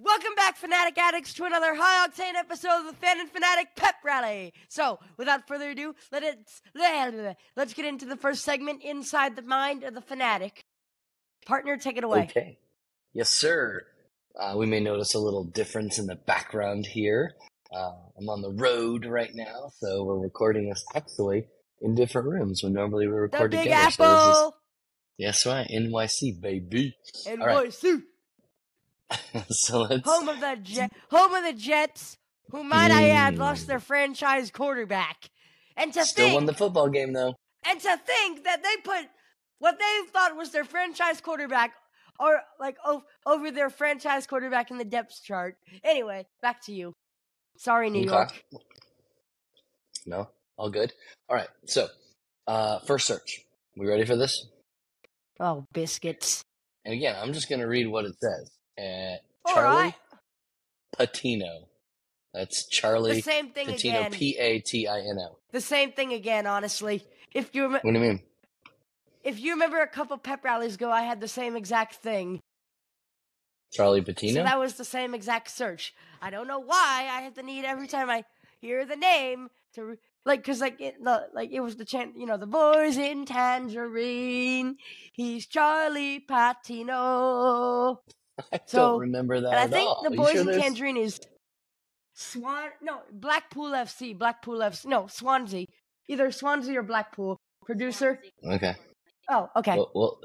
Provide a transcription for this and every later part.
Welcome back, Fanatic Addicts, to another high octane episode of the Fan in Fanatic Pep Rally. So, without further ado, let it let's get into the first segment inside the mind of the fanatic. Partner, take it away. Okay. Yes, sir. Uh, we may notice a little difference in the background here. Uh, I'm on the road right now, so we're recording this actually in different rooms when normally we record the Big together. Apple. So is, yes, right. NYC, baby. NYC. All right. voice, so let's. home of the Jet, home of the Jets, who might I add lost Mm. their franchise quarterback. And to Still think, won the football game, though. and to think that they put what they thought was their franchise quarterback or like o- over their franchise quarterback in the depth chart. Anyway, back to you. Sorry, New Okay. York. No, all good. All right. So, uh, first search. We ready for this? Oh, biscuits. And again, I'm just going to read what it says. Uh, Charlie right. Patino. That's Charlie The Charlie same thing Patino. P A T I N O. the same thing again. Honestly, if you rem- What do you mean? if you remember a couple pep rallies ago, I had the same exact thing. Charlie Patino? So that was the same exact search. I don't know why I have the need every time I hear the name to re- like because like it the like it was the chant you know the boys in tangerine. He's Charlie Patino. I so- don't remember that And I think all. the boys sure in there's- tangerine is Swan. No, Blackpool FC. Blackpool FC. No, Swansea. Either Swansea or Blackpool. Producer. Okay. Oh, okay. Well, well,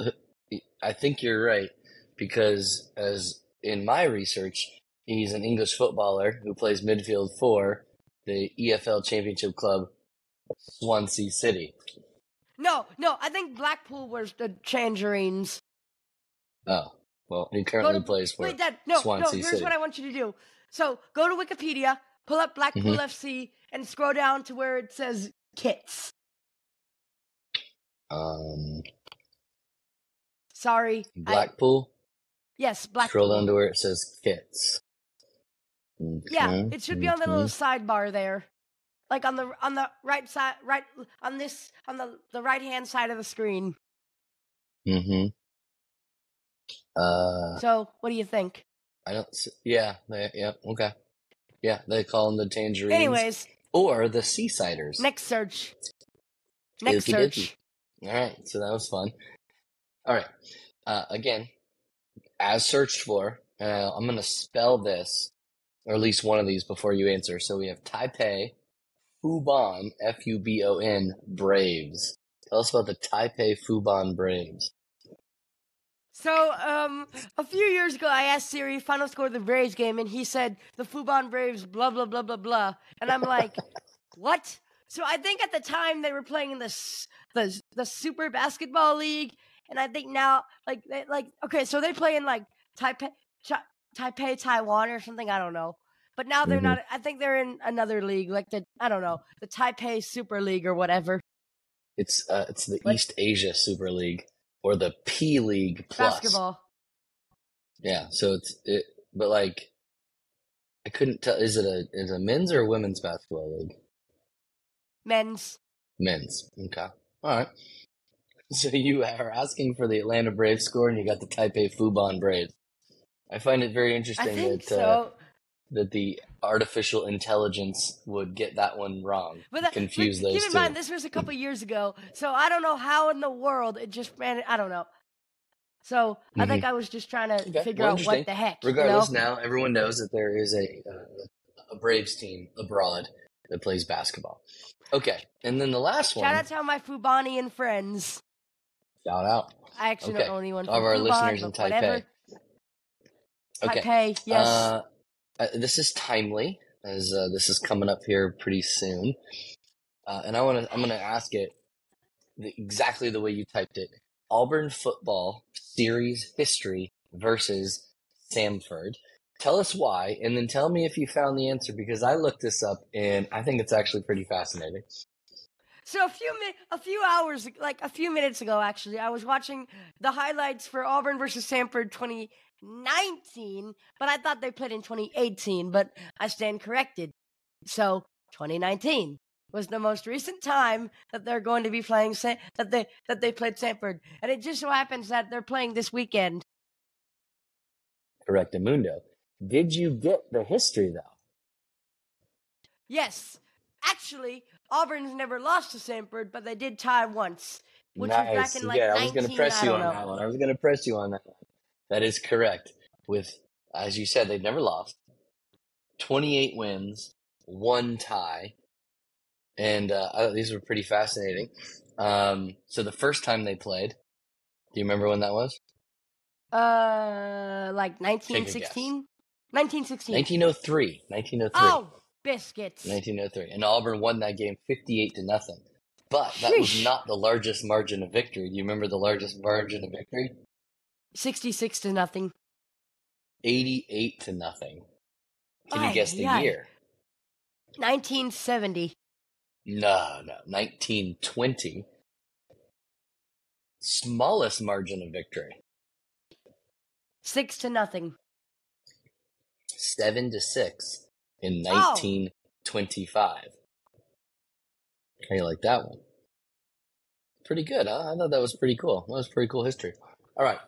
I think you're right because, as in my research, he's an English footballer who plays midfield for the EFL Championship club Swansea City. no, no. I think Blackpool was the Tangerines. Oh, well, he currently to- plays for. Wait, Dad. No, no. Here's City. what I want you to do. So go to Wikipedia, pull up Blackpool Mhm. FC, and scroll down to where it says kits. Um, Sorry. I- Blackpool. yes, Blackpool. Scroll down to where it says kits. Yeah, it should be on the little sidebar there. Like on the on the right side right on this on the the right hand side of the screen. Mm-hmm. Uh, So, what do you think? I don't. Yeah. They, yeah. Okay. Yeah, they call them the tangerines. Anyways, or the seasiders. next search. Next search. dokie. All right, so that was fun. All right, uh, again, as searched for, uh, I'm going to spell this, or at least one of these before you answer. So we have Taipei, Fubon, F U B O N, Braves. Tell us about the Taipei Fubon Braves. So, um, a few years ago, I asked Siri final score of the Braves game, and he said the Fubon Braves, blah blah blah blah blah, and I'm like, what? So I think at the time they were playing in the the the Super Basketball League, and I think now, like, they, like okay, so they play in like Taipei, Chi- Taipei, Taiwan, or something. I don't know. But now they're Mhm. not. I think they're in another league, like the I don't know, the Taipei Super League or whatever. It's uh, it's the Like- East Asia Super League or the P League Plus. Basketball. Yeah, so it's it, but like, I couldn't tell. Is it a is it a men's or a women's basketball league? Men's. Men's. Okay. All right. So you are asking for the Atlanta Braves score, and you got the Taipei Fubon Braves. I find it very interesting that uh, so. That the artificial intelligence would get that one wrong, But that, confuse but those keep in two. mind, this was a couple years ago, so I don't know how in the world it just ran. I don't know. So I think I was just trying to Mm-hmm. Okay, figure well, out what the heck. Regardless, you know? now everyone knows that there is a uh, a Braves team abroad that plays basketball. Okay, and then the last one. Shout out to all my Fubani and friends. Shout out. I actually Okay, don't know anyone all from of our Fuban, listeners in but whatever. Taipei. Okay. Taipei, yes. Uh, uh, this is timely as uh, this is coming up here pretty soon, uh, and I want to. I'm going to ask it the, exactly the way you typed it. Auburn football series history versus Samford. Tell us why, and then tell me if you found the answer because I looked this up and I think it's actually pretty fascinating. So a few mi- a few hours, like a few minutes ago, actually, I was watching the highlights for Auburn versus Samford 2019, but I thought they played in 2018. But I stand corrected. So 2019 was the most recent time that they're going to be playing Sa- that they that they played Samford, and it just so happens that they're playing this weekend. Correctamundo. Did you get the history though? Yes. Actually, Auburn's never lost to Samford, but they did tie once, which was back in like yeah, 19, I was going to press you on know. that one. I was going to press you on that one. That is correct. With, as you said, they've never lost. 28 wins, one tie. And uh, I thought these were pretty fascinating. Um, so the first time they played, do you remember when that was? Uh, like Take 1916? 1916. 1903. 1903. Oh, biscuits. 1903. And Auburn won that game 58 to nothing. But that was not the largest margin of victory. Do you remember the largest margin of victory? 66 to nothing. 88 to nothing. Can you guess the ay. year? 1970. No, no. 1920. Smallest margin of victory. 6 to nothing. 7 to 6 in Oh. 1925. How you like that one? Pretty good, huh? I thought that was pretty cool. That was pretty cool history. All right.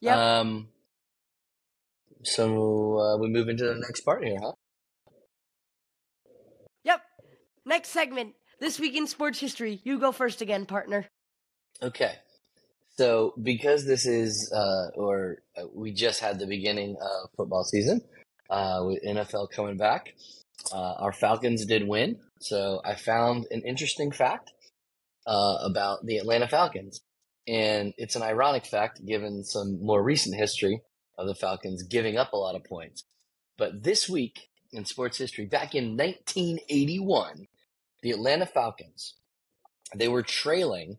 Yep. Um, so uh, we move into the next part here, huh? Yep. Next segment. This week in sports history. You go first again, partner. Okay. So because this is, uh, or uh, we just had the beginning of football season, uh, with NFL coming back, uh, our Falcons did win. So I found an interesting fact, uh, about the Atlanta Falcons. And it's an ironic fact given some more recent history of the Falcons giving up a lot of points. But this week in sports history, back in 1981, the Atlanta Falcons, they were trailing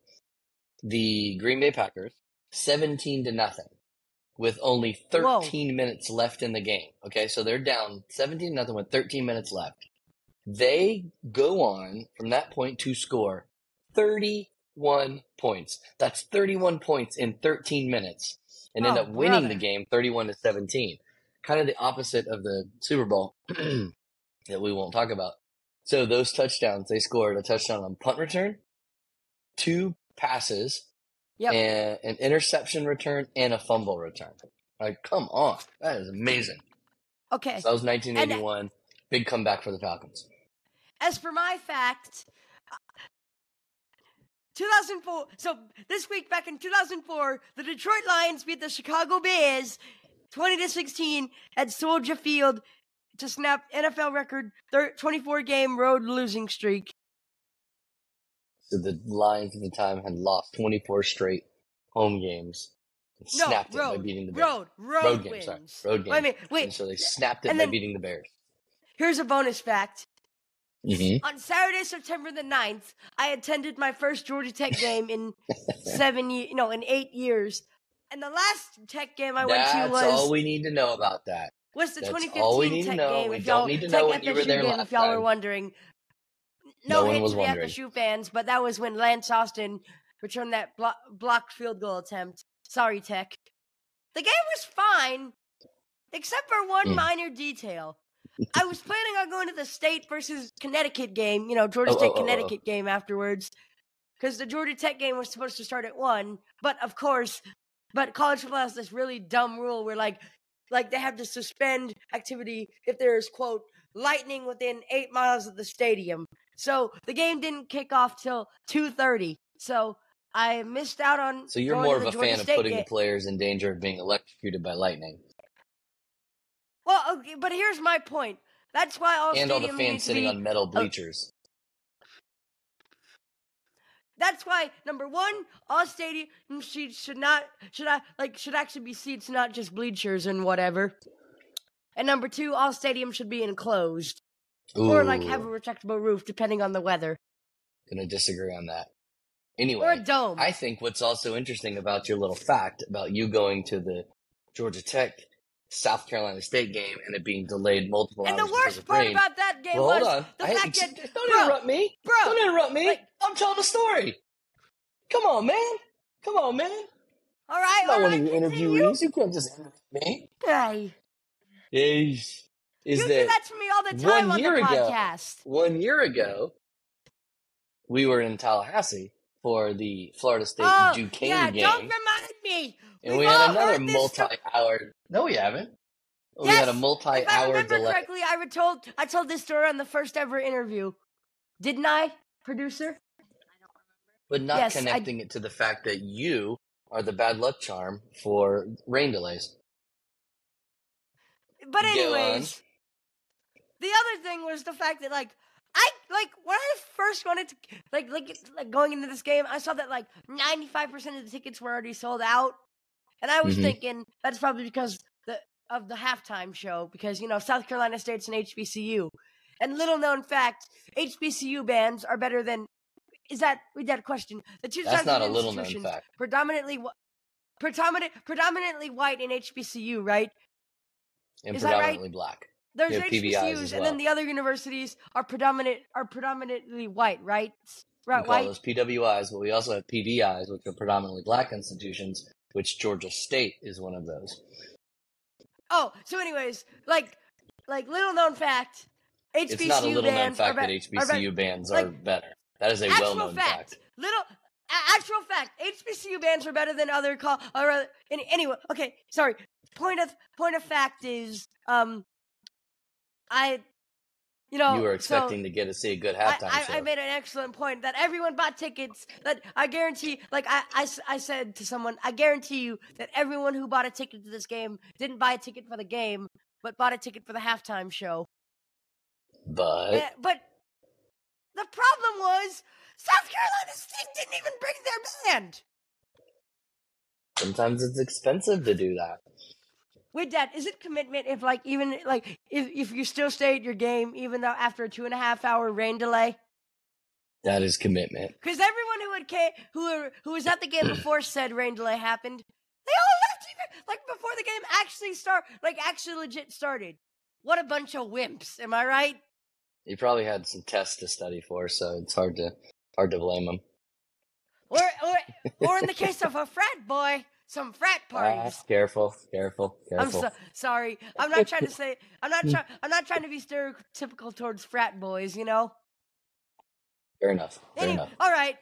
the Green Bay Packers 17 to nothing with only 13 minutes left in the game. Okay, so they're down 17 to nothing with 13 minutes left. They go on from that point to score 31 points. That's 31 points in 13 minutes and end Oh, up winning the game 31 to 17. Kind of the opposite of the Super Bowl that we won't talk about. So those touchdowns, they scored a touchdown on punt return, two passes, Yep. and an interception return and a fumble return. Like, come on, that is amazing. Okay. So that was 1981, big comeback for the Falcons. As for my fact, 2004. So this week, back in 2004, the Detroit Lions beat the Chicago Bears 20 to 16 at Soldier Field to snap NFL record thir- 24 game road losing streak. So the Lions at the time had lost 24 straight home games and No, snapped it by road, beating the Bears. road, road, Road wins. game, sorry, road game. Wait, wait, And wait. so they snapped it And by then- beating the Bears. Here's a bonus fact. Mm-hmm. On Saturday, September the 9th, I attended my first Georgia Tech game in seven years, no, in eight years. And the last Tech game I went to That's was all we need to know about that. was the That's 2015 all we need Tech game. We if don't y'all- need to know when you were there game, last If y'all were time. wondering, No no, to the wondering. FSU fans, but that was when Lance Austin returned that blo- blocked field goal attempt. Sorry, Tech. The game was fine, except for one Mm. minor detail. I was planning on going to the State versus Connecticut game, you know, Georgia Oh, State oh, oh, oh. Connecticut game afterwards, because the Georgia Tech game was supposed to start at one. But of course, but college football has this really dumb rule where like, like they have to suspend activity if there's quote lightning within eight miles of the stadium. So the game didn't kick off till two thirty. So I missed out on. So you're more of a Georgia fan of putting ga- the players in danger of being electrocuted by lightning, Well, okay, but here's my point. That's why all and all the stadiums fans sitting be on metal bleachers. That's why number one, all stadium seats should not should I like should actually be seats, not just bleachers and whatever. And number two, all stadiums should be enclosed or like have a retractable roof, depending on the weather, gonna disagree on that. Anyway, or a dome. I think what's also interesting about your little fact about you going to the Georgia Tech South Carolina State game and it being delayed multiple times. and the hours because worst of part rain. about that game well, was hold on. the I- fact that don't bro, interrupt me. bro, Don't interrupt me. like- I'm telling a story. Come on, man. Come on, man. all right, I'm all not one right, of your interviewees. You can't just interrupt me. Hey, Is is you that do that to me all the time on the ago- podcast. one year ago we were in Tallahassee for the Florida State Oh, Duquesne yeah, game, don't remind me. and We've we had another heard this sto- multi-hour. No, we haven't. We had a Yes! If I multi-hour remember delay. correctly, I told I told this story on the first ever interview, didn't I, producer? but not Yes, I- connecting it to the fact that you are the bad luck charm for rain delays. But anyways, the other thing was the fact that like I like when I first wanted to like like like going into this game, I saw that like ninety five percent of the tickets were already sold out, and I was Mhm. thinking that's probably because the of the halftime show because you know South Carolina State's an HBCU, and little known fact, HBCU bands are better than. Is that we that question? The two That's not a little known fact. predominantly predominant predominantly white in HBCU, right? And Is that right? predominantly black. There's HBCUs, and well. then the other universities are predominant are predominantly white, right? We Right, call white. those PWIs, but we also have PBIs, which are predominantly black institutions, which Georgia State is one of those. Oh, so anyways, like, like little known fact, HBCU It's not a little known fact are that HBCU are bands are like, better. That is a actual well known fact. fact. Little actual fact, HBCU bands are better than other call. Or uh, any, anyway, okay, sorry. Point of point of fact is, um, I, you know, you were so- expecting to get to see a good halftime I, show. I made an excellent point that everyone bought tickets. That I guarantee, like I, I, I said to someone, I guarantee you that everyone who bought a ticket to this game didn't buy a ticket for the game, but bought a ticket for the halftime show. but Eh, but the problem was South Carolina State didn't even bring their band. sometimes it's expensive to do that. With that, is it commitment if like even like if if you still stay at your game even though after a two and a half hour rain delay? That is commitment. Because everyone who had came, who who was at the game before said rain delay happened, they all left even like before the game actually start, like actually legit started. What a bunch of wimps, am I right? You probably had some tests to study for, so it's hard to hard to blame them. Or or or in the case of a frat boy, some frat ah, parties. careful, careful, I'm careful. so, sorry. I'm not trying to say. I'm not trying. I'm not trying to be stereotypical towards frat boys. You know. Fair enough. Fair Any, enough. all right.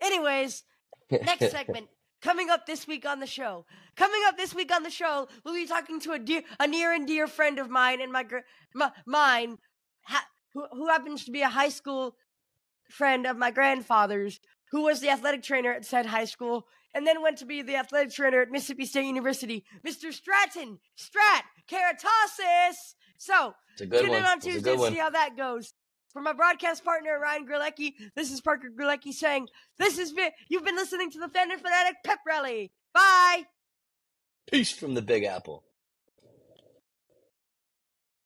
Anyways, next segment coming up this week on the show. Coming up this week on the show, we'll be talking to a dear, a near and dear friend of mine and my, gr- my mine, ha, who who happens to be a high school friend of my grandfather's, who was the athletic trainer at said high school, and then went to be the athletic trainer at Mississippi State University, Mr. Stratton Strat Keratosis. So Tune one. in on Tuesday and see how that goes. For my broadcast partner Ryan Grelecki, this is Parker Grelecki saying, "This been you've been listening to the Fan in Fanatic Pep Rally. Bye." Peace from the Big Apple.